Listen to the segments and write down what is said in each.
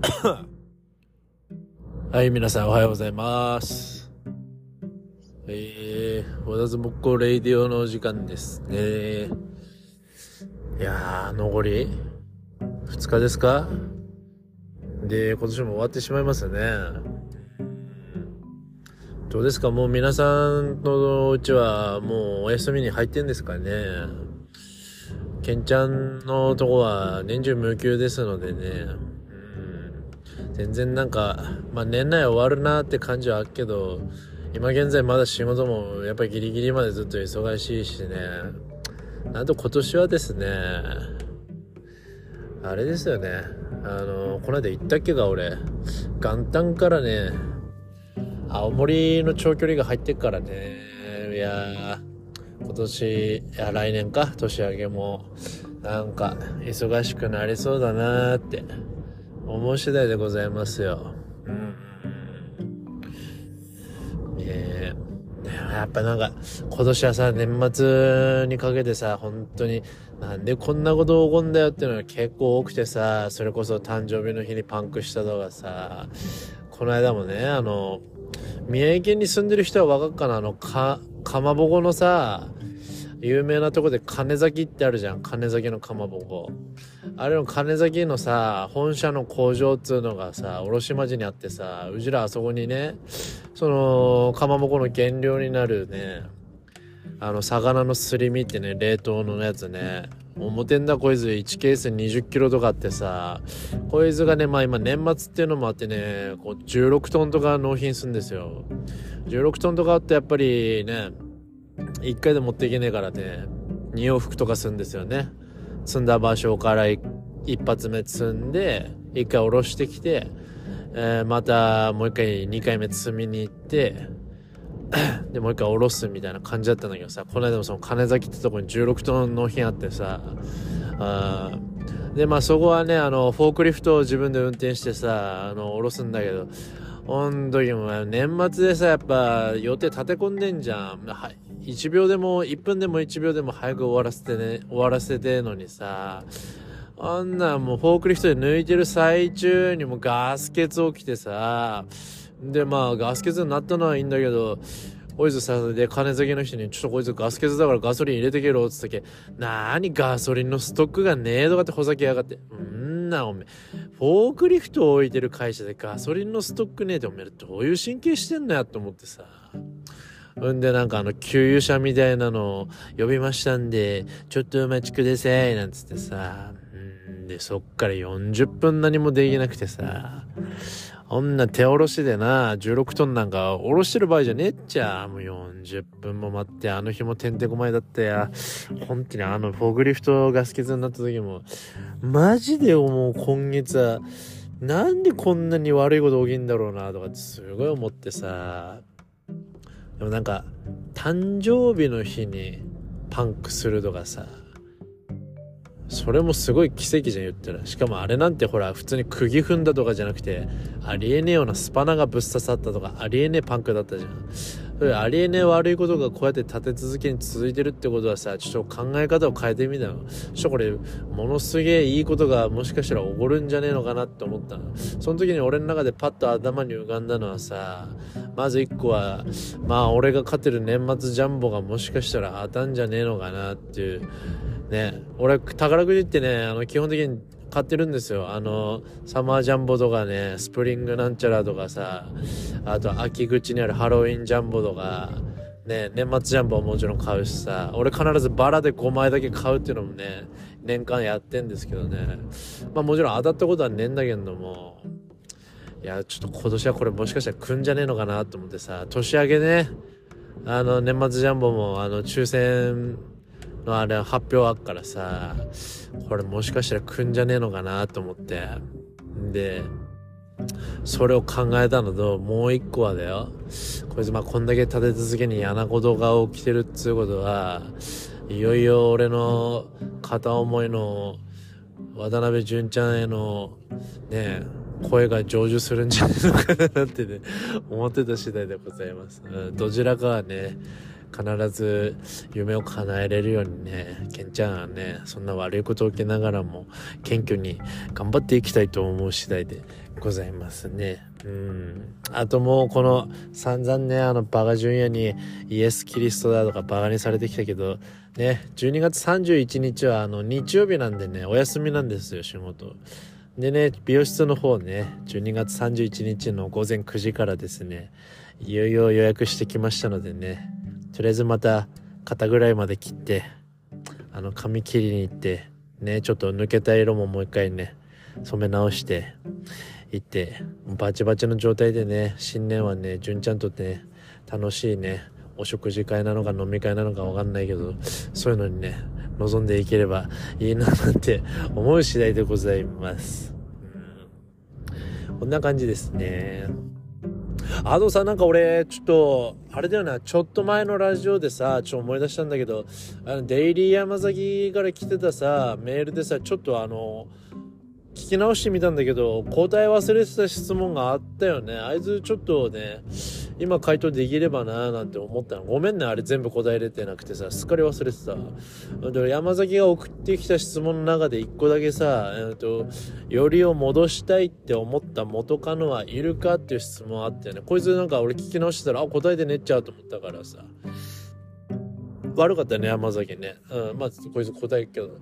はい、皆さんおはようございます。えー、和田津木工レイディオの時間ですね。いやー、残り2日ですか？で、今年も終わってしまいますよね。どうですか？もう皆さんのうちはもうお休みに入ってんですかね？ケンちゃんのとこは年中無休ですのでね。全然なんか、まあ、年内終わるなって感じはあるけど今現在まだ仕事もやっぱりギリギリまでずっと忙しいしね。なんと今年はですねあれですよね。あのこの間言ったっけが俺。元旦からね青森の長距離が入ってっからね。いや今年いや来年か年明けも。なんか忙しくなりそうだなーって。思う次第でございますよ。うん。えー、やっぱなんか、今年はさ、年末にかけてさ、本当に、なんでこんなこと起こんだよっていうのが結構多くてさ、それこそ誕生日の日にパンクしたとかさ、この間もね、あの、宮城県に住んでる人は分かっかなあの、か、かまぼこのさ、有名なとこで金崎ってあるじゃん。金崎のかまぼこ。あれの金崎のさ、本社の工場っつうのがさ、卸町にあってさ、うちらあそこにね、その、かまぼこの原料になるね、あの、魚のすり身ってね、冷凍のやつね、表んだこいつ1ケース20キロとかあってさ、こいつがね、まあ今年末っていうのもあってね、こう16トンとか納品するんですよ。16トンとかあってやっぱりね、1回で持っていけねえからね、2往復とかするんですよね。積んだ場所から一発目積んで、1回下ろしてきて、えー、またもう一回2回目積みに行って、で、もう一回下ろすみたいな感じだったんだけどさ、この間もその金崎ってとこに16トン納品あってさ、あで、まあそこはね、あの、フォークリフトを自分で運転してさ、あの、下ろすんだけど、ほんとにも年末でさ、やっぱ予定立て込んでんじゃん。はい。1秒でも、1分でも1秒でも早く終わらせてね、終わらせてのにさ、あんなもうフォークリフトで抜いてる最中にもガス欠起きてさ、でまあガス欠になったのはいいんだけど、こいつさ、で、金崎の人に、ちょっとこいつガス欠だからガソリン入れてけろ、つったけ、なーにガソリンのストックがねえとかってほざけやがって。んな、おめフォークリフトを置いてる会社でガソリンのストックねえっておめえどういう神経してんのやと思ってさ。うんでなんかあの給油車みたいなのを呼びましたんで、ちょっとお待ちください、なんつってさ。んで、そっから40分何もできなくてさ。こんな手下ろしでな、16トンなんか下ろしてる場合じゃねえっちゃ。もう40分も待って、あの日もてんてこまいだったや。本当にあのフォークリフトガス欠になった時も、マジでもう今月は、なんでこんなに悪いこと起きんだろうなとかってすごい思ってさ。でもなんか誕生日の日にパンクするとかさそれもすごい奇跡じゃん言ったら。しかもあれなんてほら普通に釘踏んだとかじゃなくてありえねえようなスパナがぶっ刺さったとかありえねえパンクだったじゃん。それありえねえ悪いことがこうやって立て続けに続いてるってことはさちょっと考え方を変えてみたのそしたらこれものすげえいいことがもしかしたら起こるんじゃねえのかなって思ったの。その時に俺の中でパッと頭に浮かんだのはさまず1個はまあ俺が勝てる年末ジャンボがもしかしたら当たんじゃねえのかなっていう。ね。俺宝くじってねあの基本的に買ってるんですよ。あのサマージャンボとかねスプリングなんちゃらとかさあと秋口にあるハロウィンジャンボとかね年末ジャンボはもちろん買うしさ俺必ずバラで5枚だけ買うっていうのもね年間やってんですけどね。まあもちろん当たったことはねえんだけどもいやちょっと今年はこれもしかしたら来んじゃねえのかなと思ってさ年明けねあの年末ジャンボもあの抽選のあれ発表あっからさこれもしかしたら来んじゃねえのかなと思って。でそれを考えたのともう一個はだよ。こいつまあこんだけ立て続けに嫌なことが起きてるっつうことはいよいよ俺の片思いの渡辺淳ちゃんへのね声が成就するんじゃないのかなってね思ってた次第でございます、うん、どちらかはね必ず夢を叶えれるようにね、ケンちゃんはね、そんな悪いことを受けながらも、謙虚に頑張っていきたいと思う次第でございますね。うん。あともうこの散々ね、あのバカ純也にイエス・キリストだとかバカにされてきたけど、ね、12月31日はあの日曜日なんでね、お休みなんですよ、仕事。でね、美容室の方ね、12月31日の午前9時からですね、いよいよ予約してきましたのでね、とりあえずまた肩ぐらいまで切って、あの髪切りに行って、ね、ちょっと抜けた色ももう一回ね、染め直して、行って、バチバチの状態でね、新年はね、純ちゃんとね、楽しいね、お食事会なのか飲み会なのかわかんないけど、そういうのにね、望んでいければいいななんて思う次第でございます。こんな感じですね。あとさ、なんか俺、ちょっと、あれだよな、ちょっと前のラジオでさ、ちょっと思い出したんだけど、あの、デイリー山崎から来てたさ、メールでさ、ちょっとあの、聞き直してみたんだけど、答え忘れてた質問があったよね。あいつちょっとね、今回答できればなーなんて思ったの。ごめんね、あれ全部答えれてなくてさ、すっかり忘れてた。で山崎が送ってきた質問の中で一個だけさ、えっと、よりを戻したいって思った元カノはいるかっていう質問あったよね。こいつなんか俺聞き直してたら、あ、答えてねっちゃうと思ったからさ。悪かったね、山崎ね。うん、まあ、こいつ答えるけど。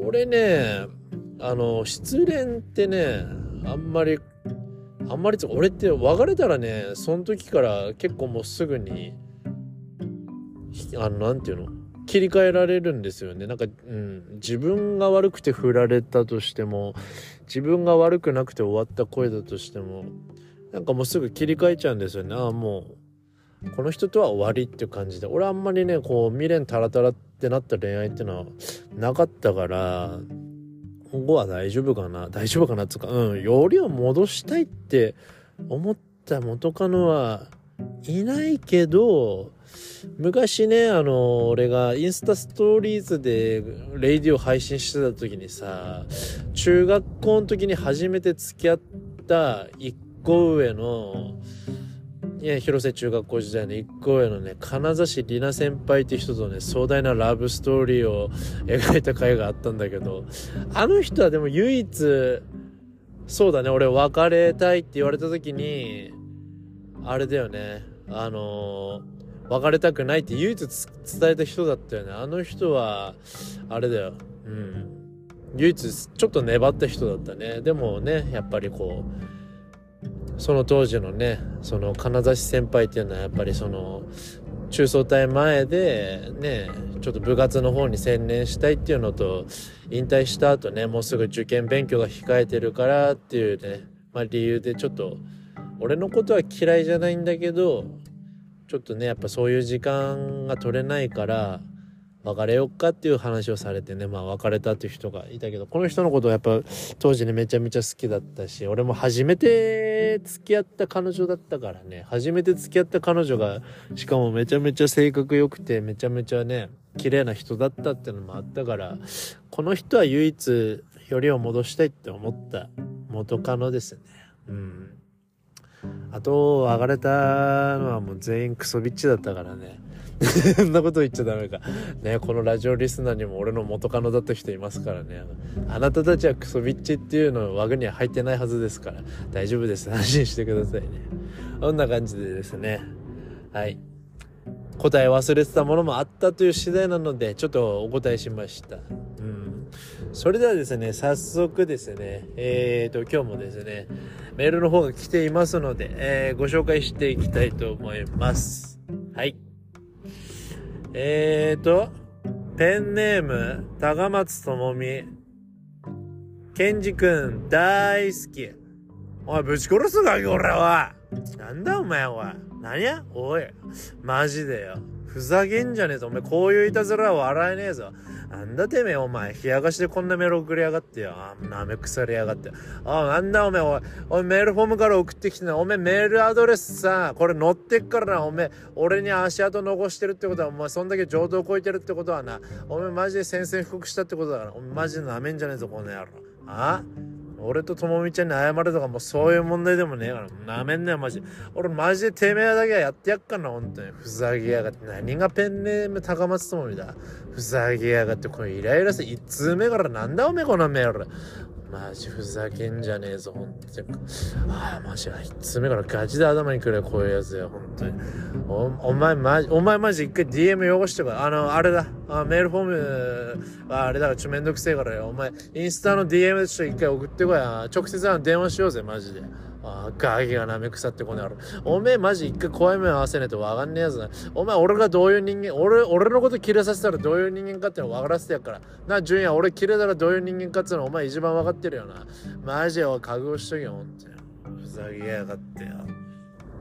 俺ね、あの、失恋ってね、あんまり、あんまり俺って別れたらね、その時から結構もうすぐに、あの、なんていうの？切り替えられるんですよね。なんか、うん、自分が悪くて振られたとしても、自分が悪くなくて終わった声だとしても、なんかもうすぐ切り替えちゃうんですよね。ああ、もう、この人とは終わりっていう感じで。俺あんまりね、こう、未練タラタラってなった恋愛ってのはなかったから、今後は大丈夫かな？大丈夫かなっつうか、うん、よりを戻したいって思った元カノはいないけど、昔ね、あの、俺がインスタストーリーズでレイディオ配信してた時にさ、中学校の時に初めて付き合った一個上の広瀬中学校時代の一個上のね金指里奈先輩って人とね壮大なラブストーリーを描いた回があったんだけどあの人はでも唯一そうだね俺別れたいって言われた時にあれだよねあのー、別れたくないって唯一伝えた人だったよね。あの人はあれだようん。唯一ちょっと粘った人だったね。でもねやっぱりこうその当時のねその金指先輩っていうのはやっぱりその中層隊前でねちょっと部活の方に専念したいっていうのと引退した後ねもうすぐ受験勉強が控えてるからっていうね、まあ、理由でちょっと俺のことは嫌いじゃないんだけどちょっとねやっぱそういう時間が取れないから別れよっかっていう話をされてねまあ別れたっていう人がいたけどこの人のことはやっぱ当時ねめちゃめちゃ好きだったし俺も初めて付き合った彼女だったからね初めて付き合った彼女がしかもめちゃめちゃ性格良くてめちゃめちゃね綺麗な人だったってのもあったからこの人は唯一よりを戻したいって思った元カノですね。うん。あと別れたのはもう全員クソビッチだったからね。そんなこと言っちゃダメか。ね、このラジオリスナーにも俺の元カノだった人いますからね。あなたたちはクソビッチっていうの枠には入ってないはずですから、大丈夫です。安心してくださいね。こんな感じでですね。はい。答え忘れてたものもあったという次第なので、ちょっとお答えしました。うん。それではですね、早速ですね、えーと、今日もですね、メールの方が来ていますので、えー、ご紹介していきたいと思います。はい。えーと、ペンネーム、高松智美。ケンジ君、大好き。おい、ぶち殺すか、俺は。なんだお前おい。何や？おい。マジでよ。ふざけんじゃねえぞ。お前、こういういたずらは笑えねえぞ。なんだてめえ、お前。冷やかしでこんなメール送りやがってよ。あ、なめ腐りやがって。あ、なんだお前、おい。おい、メールフォームから送ってきてな。お前、メールアドレスさ、これ載ってっからな。お前、俺に足跡残してるってことは、お前、そんだけ情動超えてるってことはな。お前、マジで宣戦布告したってことだから。お前、マジで舐めんじゃねえぞ、この野郎。あ？俺とともみちゃんに謝るとかもうそういう問題でもねえから。なめんなよマジ。俺マジでてめえだけはやってやっかな本当に。ふざけやがって。何がペンネーム高松ともみだ。ふざけやがって。これイライラす1通目からなんだおめえこのメール。マジふざけんじゃねえぞ、ほんとにああ、マジ、一つ目からガチで頭にくるよ、こういうやつよ、ほんとに。お、お前マジ、お前マジ一回 DM 汚してこい。あの、あれだ。あメールフォームはあれだからちょめんどくせえからよ。お前、インスタの DM でちょっと一回送ってこい。直接あの電話しようぜ、マジで。あガキが舐め腐ってこねやろ。おめえマジ一回怖い目合わせねえとわかんねえやつだ。お前俺がどういう人間、俺、俺のことキレさせたらどういう人間かっての分からせてやから。な、純也、俺キレたらどういう人間かってのお前一番分かってるよな。マジで覚悟しとけよ、ほんとよ。ふざけやがってよ。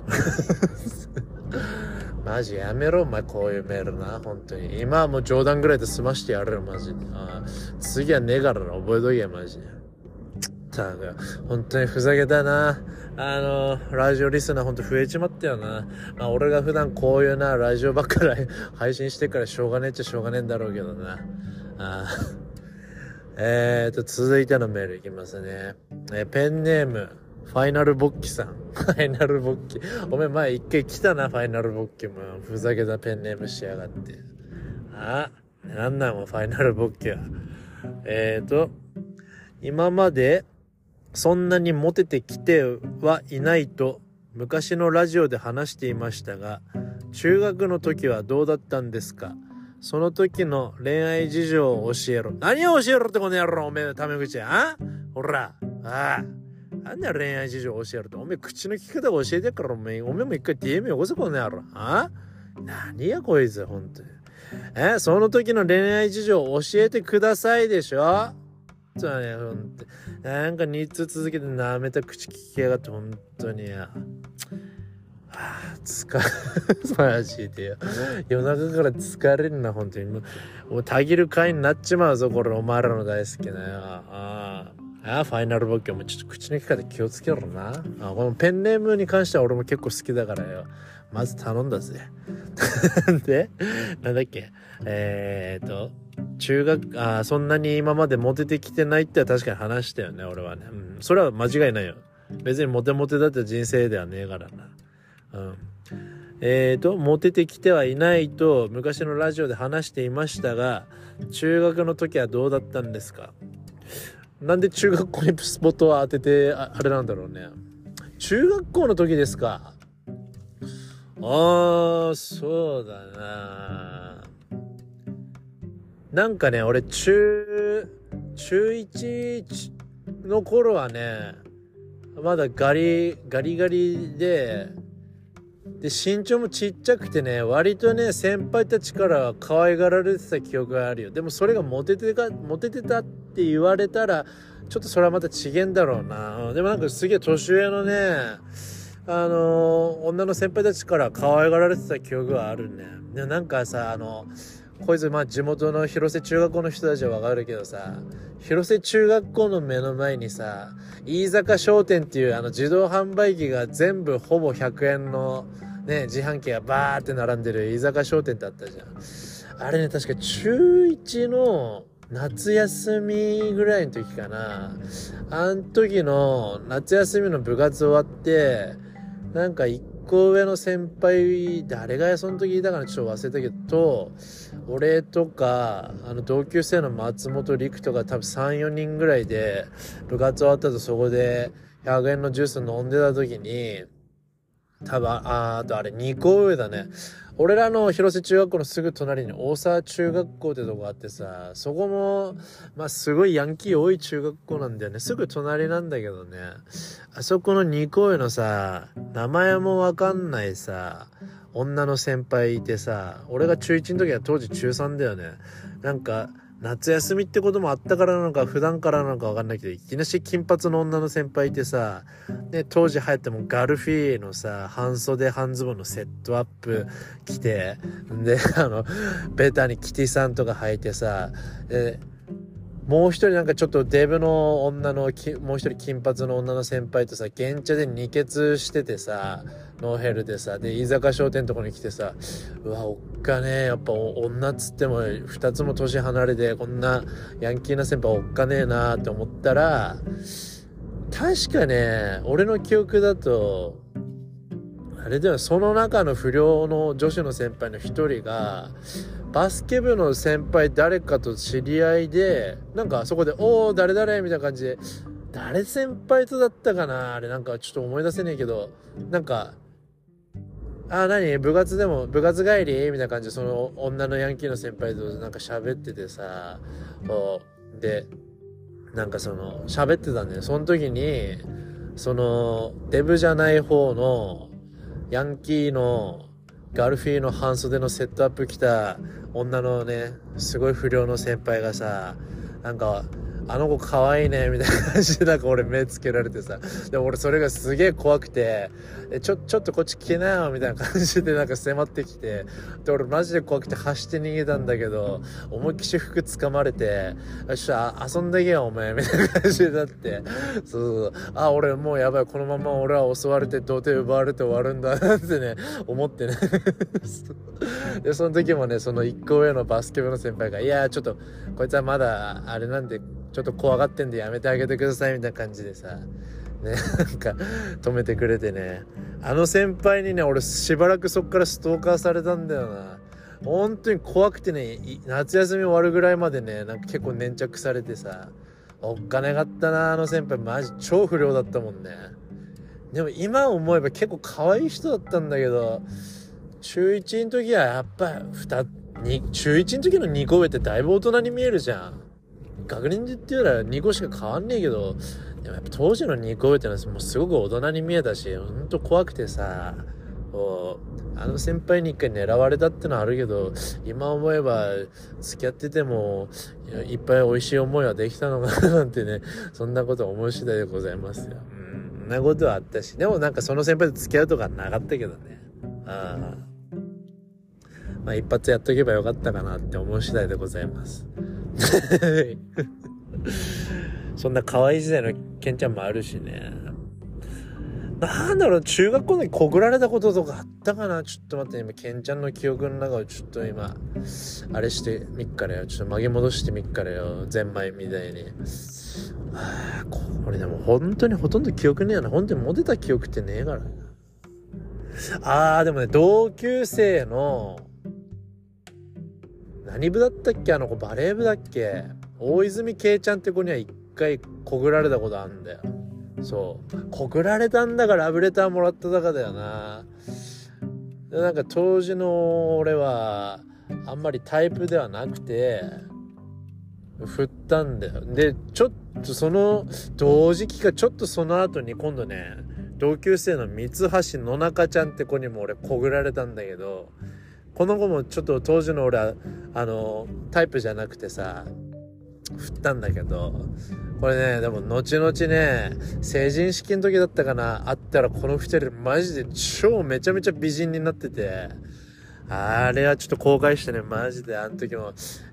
マジやめろ、お前こういうメールな、本当に。今はもう冗談ぐらいで済ましてやるよ、マジで。あ次はねえからな、覚えとけよ、マジで。ったく、本当にふざけたな。あの、ラジオリスナーほんと増えちまったよな。まあ俺が普段こういうな、ラジオばっかり 配信してからしょうがねえっちゃしょうがねえんだろうけどな。あ えーと、続いてのメールいきますね。えー、ペンネーム、ファイナルボッキさん。ファイナルボッキ。おめえ前一回来たな、ファイナルボッキも。ふざけたペンネームしやがって。あ、なんなんもファイナルボッキは。えーと、今までそんなにモテてきてはいないと昔のラジオで話していましたが中学の時はどうだったんですか？その時の恋愛事情を教えろ。何を教えろってこの野郎おめえのタメ口あ？ほらああ。なんだ恋愛事情を教えるとおめえ口の利き方を教えてからおめえおめえも一回 DM よこせこの野郎。あ？何やこいつ本当に。えその時の恋愛事情を教えてくださいでしょ？当はね、ほんと。なんか2通続けて舐めた口聞きやがって、本当に。はあ、疲れ、マジでよ。夜中から疲れるな、本当に。もう、もうたぎる会になっちまうぞ、これ、お前らの大好きなよ。ああ、あファイナルボッケもちょっと口の利き方気をつけろな。あこのペンネームに関しては俺も結構好きだからよ。まず頼んだぜ。で、なんだっけえー、っと、中学、あそんなに今までモテてきてないって確かに話したよね、俺はね。うん。それは間違いないよ。別にモテモテだった人生ではねえからな。うん。えーと、モテてきてはいないと昔のラジオで話していましたが、中学の時はどうだったんですか？なんで中学校にスポットを当ててあ、あれなんだろうね。中学校の時ですかああ、そうだななんかね、俺中、中1の頃はね、まだガリ、ガリガリで、で、身長もちっちゃくてね、割とね、先輩たちから可愛がられてた記憶があるよ。でもそれがモテてか、モテてたって言われたら、ちょっとそれはまた違えんだろうな。でもなんかすげえ年上のね、あの、女の先輩たちから可愛がられてた記憶があるね。で、なんかさ、あの、こいつまあ地元の広瀬中学校の人たちはわかるけどさ、広瀬中学校の目の前にさ、飯坂商店っていうあの自動販売機が全部ほぼ100円のね、自販機がバーって並んでる飯坂商店ってあったじゃん。あれね、確か中1の夏休みぐらいの時かな。あん時の夏休みの部活終わって、なんか一個上の先輩、誰がその時いたかなちょっと忘れたけど、俺とか、あの同級生の松本陸とか多分3、4人ぐらいで、部活終わったとそこで100円のジュース飲んでた時に、多分、あ、あとあれ2個上だね。俺らの広瀬中学校のすぐ隣に大沢中学校ってとこあってさ、そこも、まあすごいヤンキー多い中学校なんだよね。すぐ隣なんだけどね。あそこの2校上のさ、名前もわかんないさ、女の先輩いてさ、俺が中1の時は当時中3だよね。なんか、夏休みってこともあったからなのか普段からなのか分かんないけどいきなし金髪の女の先輩いてさ、ね、当時流行ってもガルフィーのさ半袖半ズボンのセットアップ着てであのベタにキティさんとか履いてさでもう一人なんかちょっとデブの女のもう一人金髪の女の先輩とさ現茶で二血しててさノーヘルでさ、で、飯坂商店のとこに来てさ、うわ、おっかねえ、やっぱ女っつっても二つも年離れて、こんなヤンキーな先輩おっかねえなって思ったら、確かね、俺の記憶だと、あれではその中の不良の女子の先輩の一人が、バスケ部の先輩誰かと知り合いで、なんかそこで、おー、誰誰みたいな感じで、誰先輩とだったかな？あれなんかちょっと思い出せねえけど、なんか、あ、何？部活でも、部活帰り？みたいな感じで、その女のヤンキーの先輩となんか喋っててさ、で、なんかその、喋ってたんだよ。その時に、その、デブじゃない方の、ヤンキーの、ガルフィーの半袖のセットアップ着た女のね、すごい不良の先輩がさ、なんか、あの子可愛いね、みたいな感じでなんか俺目つけられてさ。で、俺それがすげえ怖くて、えちょ、ちょっとこっち来なよ、みたいな感じでなんか迫ってきて、で、俺マジで怖くて走って逃げたんだけど、思いっきし服掴まれて、よっしゃ、遊んでけよ、お前、みたいな感じになって、そうそうあ、俺もうやばい、このまま俺は襲われて、童貞奪われて終わるんだ、ってね、思ってね。で、その時もね、その一個上のバスケ部の先輩が、いや、ちょっと、こいつはまだ、あれなんで、ちょっと怖がってんでやめてあげてくださいみたいな感じでさ、ね、なんか止めてくれてね。あの先輩にね、俺しばらくそっからストーカーされたんだよな。本当に怖くてね、夏休み終わるぐらいまでね、なんか結構粘着されてさ、おっかねがったな、あの先輩。マジ超不良だったもんね。でも今思えば結構可愛い人だったんだけど、中1の時はやっぱ2、中1の時の2個上ってだいぶ大人に見えるじゃん。学年で言ってたら2個しか変わんねえけど、でもやっぱ当時の2個上ってのはもうすごく大人に見えたし、ほんと怖くてさ、こう、あの先輩に一回狙われたってのはあるけど、今思えば付き合っててもいっぱい美味しい思いはできたのかな なんてね、そんなこと思う次第でございますよ。うん、そんなことはあったし、でもなんかその先輩と付き合うとかなかったけどね。ああ。まあ一発やっとけばよかったかなって思う次第でございます。そんな可愛い時代のケンちゃんもあるしね。なんだろう、中学校の時告られたこととかあったかな？ちょっと待って、今、ケンちゃんの記憶の中をちょっと今、あれしてみっからよ。ちょっと曲げ戻してみっからよ。ゼンマイみたいに。ああ、これでも本当にほとんど記憶ねえよな。本当にモテた記憶ってねえからな。ああ、でもね、同級生の、何部だったっけ？あの子バレー部だっけ？大泉圭ちゃんって子には一回告られたことあんだよ。そう。告られたんだからラブレターもらっただかだよな。で、なんか当時の俺は、あんまりタイプではなくて、振ったんだよ。で、ちょっとその、同時期かちょっとその後に今度ね、同級生の三橋野中ちゃんって子にも俺告られたんだけど、この子もちょっと当時の俺は、あの、タイプじゃなくてさ、振ったんだけど、これね、でも後々ね、成人式の時だったかな、会ったらこの2人マジで超めちゃめちゃ美人になってて、あれはちょっと後悔してね、マジで、あの時も、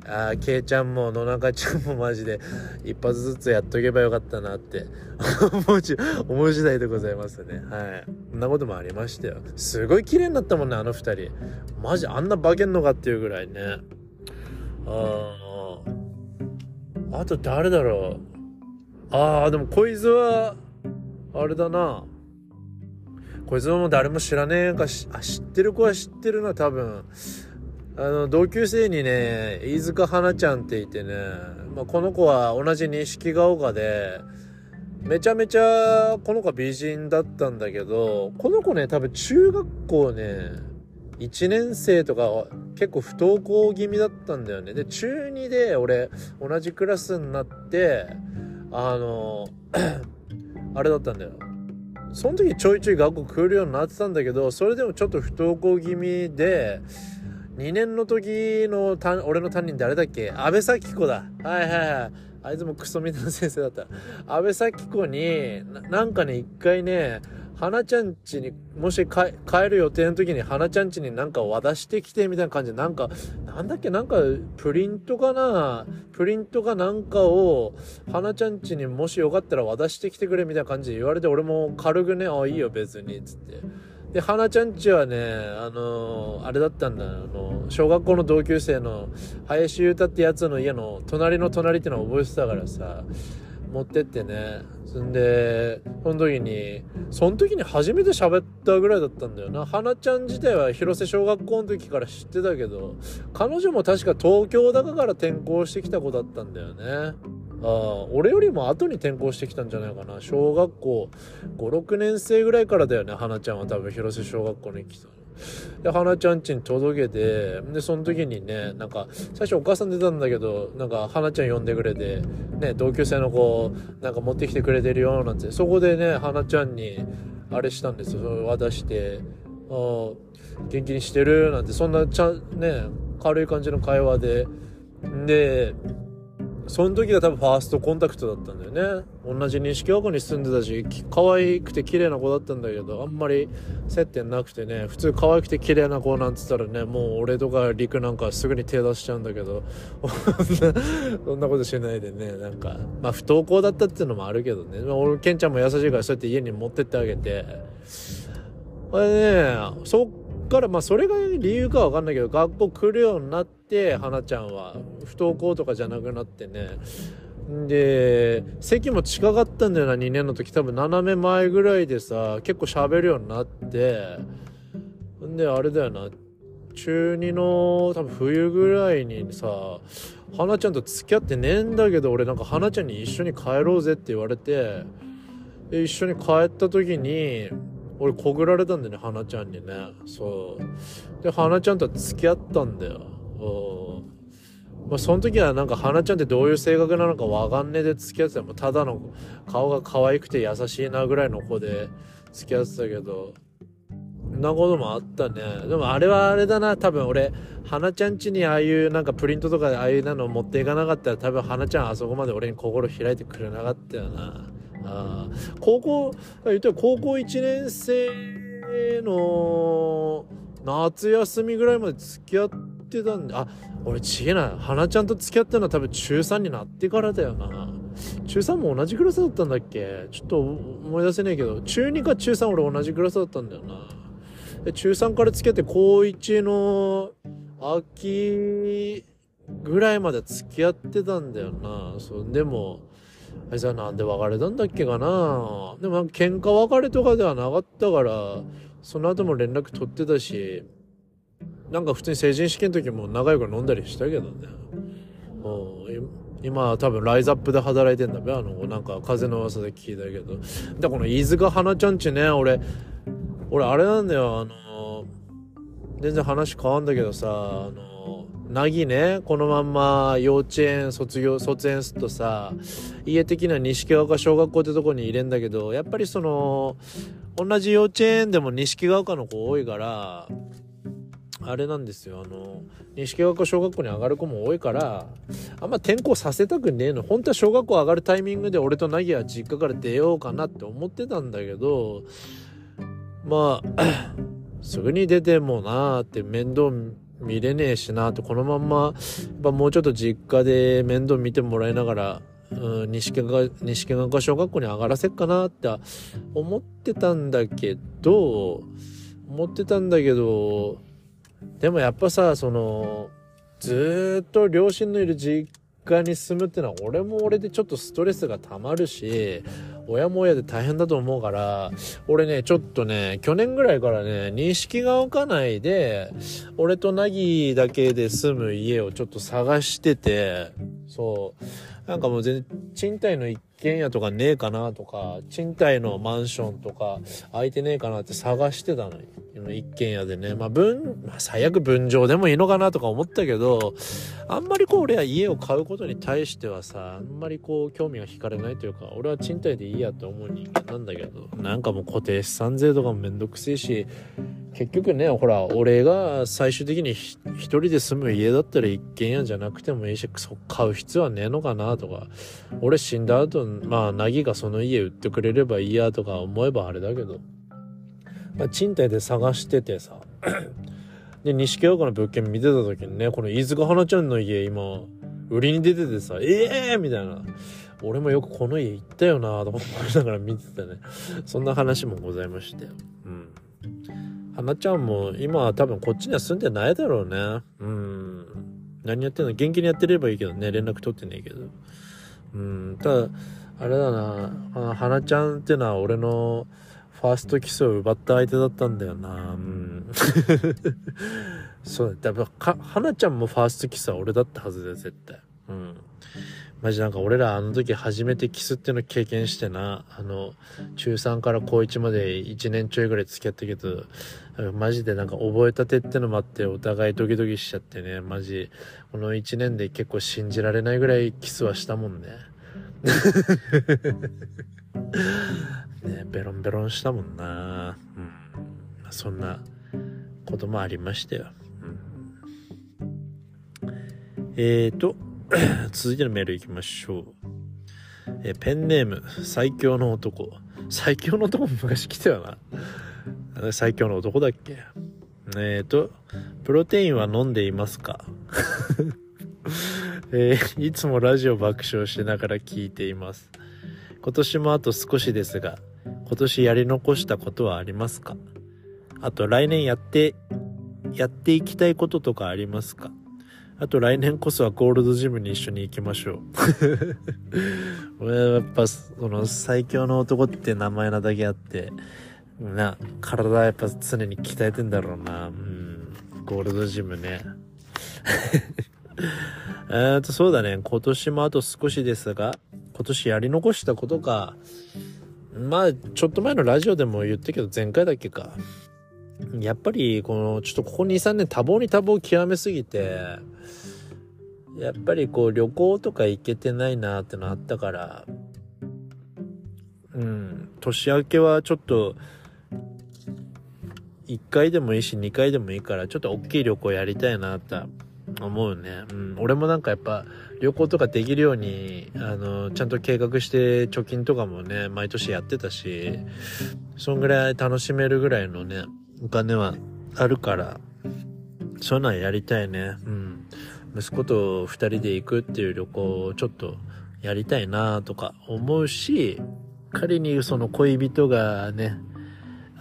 あー、ケイちゃんも野中ちゃんもマジで、一発ずつやっとけばよかったなって思うち、思う時代でございますね。はい。こんなこともありましたよ。すごい綺麗になったもんね、あの二人。マジあんな化けんのかっていうぐらいね。ああ。あと誰だろう。ああ、でもこいつは、あれだな。こいつも誰も知らねえかし、あ、知ってる子は知ってるな、多分。あの、同級生にね、飯塚花ちゃんっていてね、まあ、この子は同じ錦ヶ丘で、めちゃめちゃこの子は美人だったんだけど、この子ね、多分中学校ね、1年生とか結構不登校気味だったんだよね。で、中2で俺同じクラスになって、あの、あれだったんだよ。その時ちょいちょい学校来るようになってたんだけど、それでもちょっと不登校気味で、2年の時の俺の担任誰だっけ？安倍咲子だ。はいはいはい。あいつもクソみたいな先生だった。安倍咲子に、なんかね、一回ね、花ちゃんちに、もし帰る予定の時に花ちゃんちになんか渡してきてみたいな感じで、なんか、なんだっけ、なんか、プリントかな？プリントかなんかを、花ちゃんちにもしよかったら渡してきてくれみたいな感じで言われて、俺も軽くね、あ、いいよ別に、つって。で、花ちゃんちはね、あのー、あれだったんだ、あの、小学校の同級生の、林優太ってやつの家の隣の隣ってのは覚えてたからさ、持ってってね。そんでその時にその時に初めて喋ったぐらいだったんだよな。花ちゃん自体は広瀬小学校の時から知ってたけど彼女も確か東京だから転校してきた子だったんだよね。あ俺よりも後に転校してきたんじゃないかな。小学校56年生ぐらいからだよね花ちゃんは多分広瀬小学校に来たで、花ちゃん家に届けて、で、その時にね、なんか、最初お母さん出たんだけど、なんか、花ちゃん呼んでくれて、ね、同級生の子、なんか持ってきてくれてるよ、なんて、そこでね、花ちゃんに、あれしたんですよ、渡して、あ元気にしてる？なんて、そんな、ちゃん、ね、軽い感じの会話で、で、その時が多分ファーストコンタクトだったんだよね。同じ西京子に住んでたし可愛くて綺麗な子だったんだけどあんまり接点なくてね普通可愛くて綺麗な子なんつったらねもう俺とか陸なんかすぐに手出しちゃうんだけど そんなことしないでねなんかまあ不登校だったっていうのもあるけどね、まあ、俺ケンちゃんも優しいからそうやって家に持ってってあげて。これねそっからまあそれが理由かわかんないけど学校来るようになって花ちゃんは。不登校とかじゃなくなってね。で席も近かったんだよな2年の時。多分斜め前ぐらいでさ結構喋るようになって。んであれだよな。中2の多分冬ぐらいにさ花ちゃんと付き合ってねえんだけど俺なんか花ちゃんに一緒に帰ろうぜって言われてで一緒に帰った時に俺告られたんだよね花ちゃんにね。そう。で花ちゃんとは付き合ったんだよ。う。まあ、その時はなんか花ちゃんってどういう性格なのかわかんねえで付き合ってた。もただの顔が可愛くて優しいなぐらいの子で付き合ってたけど。そんなこともあったね。でもあれはあれだな。多分俺花ちゃんちにああいうなんかプリントとかああいうなの持っていかなかったら多分花ちゃんあそこまで俺に心開いてくれなかったよな。あ高校言ったら高校1年生の夏休みぐらいまで付き合ってたんであ俺ちげえな花ちゃんと付き合ったのは多分中3になってからだよな。中3も同じクラスだったんだっけ？ちょっと思い出せねえけど中2か中3俺同じクラスだったんだよな。中3から付き合って高1の秋ぐらいまで付き合ってたんだよな。そうでもあいつはなんで別れたんだっけかな。でも喧嘩別れとかではなかったから、その後も連絡取ってたし、なんか普通に成人式の時も仲良く飲んだりしたけどね。今多分ライズアップで働いてんだべあのなんか風の噂で聞いたけど。でこの飯塚花ちゃんちね俺俺あれなんだよあの全然話変わんだけどさあのなぎね、このまんま幼稚園卒業、卒園するとさ、家的な西木岡小学校ってとこに入れんだけど、やっぱりその、同じ幼稚園でも西が丘の子多いから、あれなんですよ、あの、西木岡小学校に上がる子も多いから、あんま転校させたくねえの。本当は小学校上がるタイミングで俺となぎは実家から出ようかなって思ってたんだけど、まあ、すぐに出てもなーって面倒見れねえしなとこのまんまやっぱもうちょっと実家で面倒見てもらいながら、うん、西家が西家学小学校に上がらせっかなって思ってたんだけど思ってたんだけどでもやっぱさそのずっと両親のいる実家に住むってのは俺も俺でちょっとストレスがたまるし親も親で大変だと思うから、俺ね、ちょっとね、去年ぐらいからね、認識が置かないで、俺とナギだけで住む家をちょっと探してて、そう。なんかもう全然、賃貸の一軒家とかねえかなとか、賃貸のマンションとか空いてねえかなって探してたのに。一軒家でね。まあ、分、まあ、最悪分譲でもいいのかなとか思ったけど、あんまりこう俺は家を買うことに対してはさ、あんまりこう興味が惹かれないというか、俺は賃貸でいいやって思う人間なんだけど、なんかもう固定資産税とかもめんどくせえし、結局ね、ほら、俺が最終的に一人で住む家だったら一軒家じゃなくてもいいし、そ買う必要はねえのかなとか、俺死んだ後、まあ、なぎがその家売ってくれればいいやとか思えばあれだけど、まあ、賃貸で探しててさ。で西京岡の物件見てた時にねこの飯塚花ちゃんの家今売りに出ててさええー、みたいな。俺もよくこの家行ったよなと思いながら見ててね。そんな話もございまして。うん。花ちゃんも今は多分こっちには住んでないだろうね。うん。何やってんの？元気にやってればいいけどね。連絡取ってねえけど。うん。ただあれだな。花ちゃんってのは俺のファーストキスを奪った相手だったんだよな。うん。そうだ。やっぱ花ちゃんもファーストキスは俺だったはずだよ絶対。うん。マジなんか俺らあの時初めてキスっていうの経験してな、あの、中3から高1まで1年ちょいぐらい付き合ったけど、マジでなんか覚えたてってのもあってお互いドキドキしちゃってね、マジ、この1年で結構信じられないぐらいキスはしたもんね。ねベロンベロンしたもんな。うん。そんなこともありましたよ。うん、えーと、続いてのメールいきましょう。えペンネーム、最強の男。最強の男も昔来たよな。最強の男だっけ？えっ、ー、と、プロテインは飲んでいますか？えー、いつもラジオ爆笑しながら聞いています。今年もあと少しですが、今年やり残したことはありますか？あと来年やって、やっていきたいこととかありますか？あと来年こそはゴールドジムに一緒に行きましょう。俺はやっぱその最強の男って名前なだけあって、な、体やっぱ常に鍛えてんだろうな。うん、ゴールドジムね。えっと、そうだね。今年もあと少しですが、今年やり残したことか。まあ、ちょっと前のラジオでも言ったけど、前回だっけか。やっぱり、この、ちょっとここ2、3年多忙に多忙極めすぎて、やっぱりこう旅行とか行けてないなってのあったから、うん、年明けはちょっと、1回でもいいし2回でもいいから、ちょっと大きい旅行やりたいなって思うね。うん、俺もなんかやっぱ旅行とかできるように、あの、ちゃんと計画して貯金とかもね、毎年やってたし、そんぐらい楽しめるぐらいのね、お金はあるから、そういうのはやりたいね。うん。息子と2人で行くっていう旅行をちょっとやりたいなとか思うし仮にその恋人がね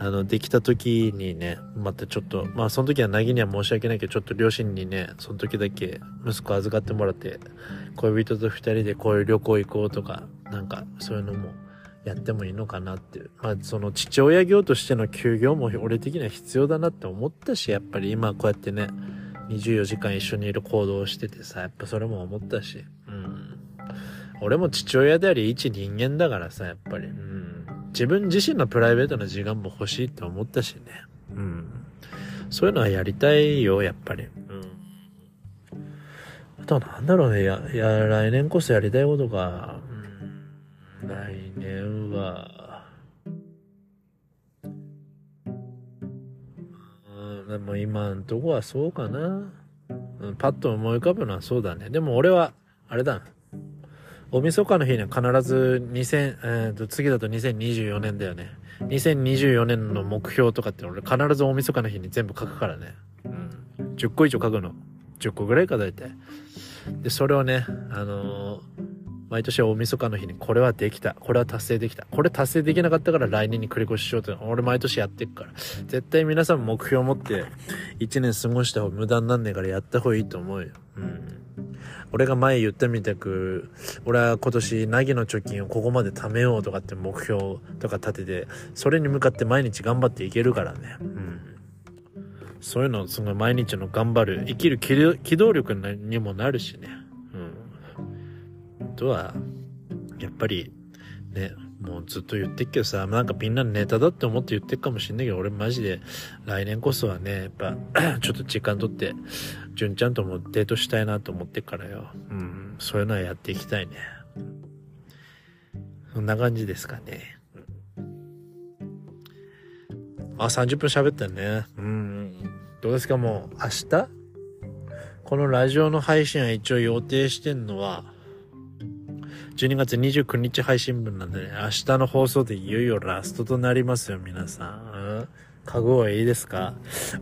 あのできた時にねまたちょっとまあその時は凪には申し訳ないけどちょっと両親にねその時だけ息子預かってもらって恋人と2人でこういう旅行行こうとかなんかそういうのもやってもいいのかなっていう。まあその父親業としての休業も俺的には必要だなって思ったし、やっぱり今こうやってね、24時間一緒にいる行動をしててさ、やっぱそれも思ったし、うん。俺も父親であり一人間だからさ、やっぱり、うん。自分自身のプライベートな時間も欲しいって思ったしね。うん。そういうのはやりたいよ、やっぱり。うん。あとなんだろうね、や、や、来年こそやりたいことが、うん。来年は、うんでも今んとこはそうかな。うん、パッと思い浮かぶのはそうだね。でも俺は、あれだな。大晦日の日には必ず2000、えー、と次だと2024年だよね。2024年の目標とかって俺必ず大晦日の日に全部書くからね。うん。10個以上書くの。10個ぐらいか大体。で、それをね、あのー毎年大晦日の日にこれはできた。これは達成できた。これ達成できなかったから来年に繰り越ししようって俺毎年やってっから。絶対皆さん目標を持って1年過ごした方が無駄になんねえからやった方がいいと思うよ。うん。俺が前言ったみたく、俺は今年、ナギの貯金をここまで貯めようとかって目標とか立てて、それに向かって毎日頑張っていけるからね。うん。そういうの、その毎日の頑張る、生きる機動力にもなるしねうんあ。とは、やっぱり、ね、もうずっと言ってっけどさ、なんかみんなネタだって思って言ってっかもしんないけど、俺マジで来年こそはね、やっぱ ちょっと時間とって、純ちゃんともデートしたいなと思ってからよ。うん、そういうのはやっていきたいね。そんな感じですかね。あ、30分喋ったね。うん。どうですかもう、明日？このラジオの配信は一応予定してんのは、12月29日配信分なんでね、明日の放送でいよいよラストとなりますよ、皆さん。覚悟はいいですか？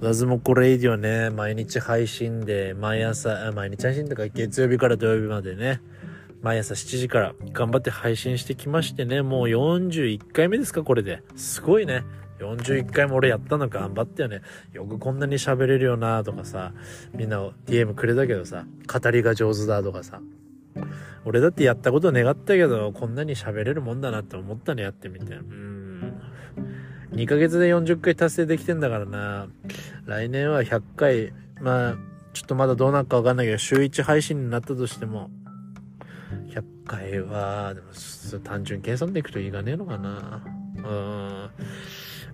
ラズモコレイディオね、毎日配信で、毎朝、毎日配信とか月曜日から土曜日までね、毎朝7時から頑張って配信してきましてね、もう41回目ですか、これで。すごいね。41回も俺やったの頑張ったよね。よくこんなに喋れるよなとかさ、みんな DM くれたけどさ、語りが上手だとかさ、俺だってやったこと願ったけど、こんなに喋れるもんだなって思ったね、やってみて。うん。2ヶ月で40回達成できてんだからな。来年は100回、まあ、ちょっとまだどうなるかわかんないけど、週1配信になったとしても、100回は、でも、単純計算でいくといかねえのかな。うん。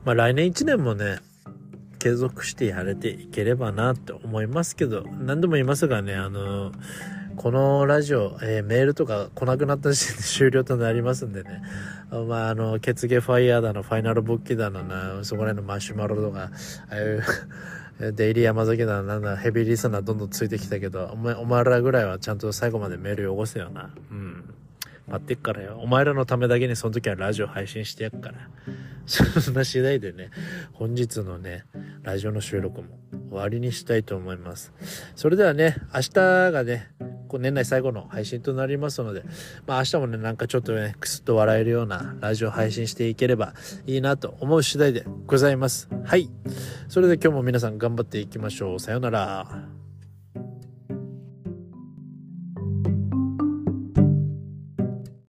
まあ来年1年もね、継続してやれていければなって思いますけど、何度も言いますがね、あの、このラジオ、えー、メールとか来なくなった時点で終了となりますんでね。まあ、あの、血芸ファイヤーだの、ファイナルボッキーだのな、そこら辺のマシュマロとか、ああいうデイリー山崎だなんだ、ヘビーリスナーどんどんついてきたけど、お前、お前らぐらいはちゃんと最後までメール汚せよな。うん。待ってっからよ。お前らのためだけにその時はラジオ配信してやっから。そんな次第でね、本日のね、ラジオの収録も終わりにしたいと思います。それではね、明日がね、年内最後の配信となりますので、まあ明日もね、なんかちょっとね、くすっと笑えるようなラジオ配信していければいいなと思う次第でございます。はい。それで今日も皆さん頑張っていきましょう。さようなら。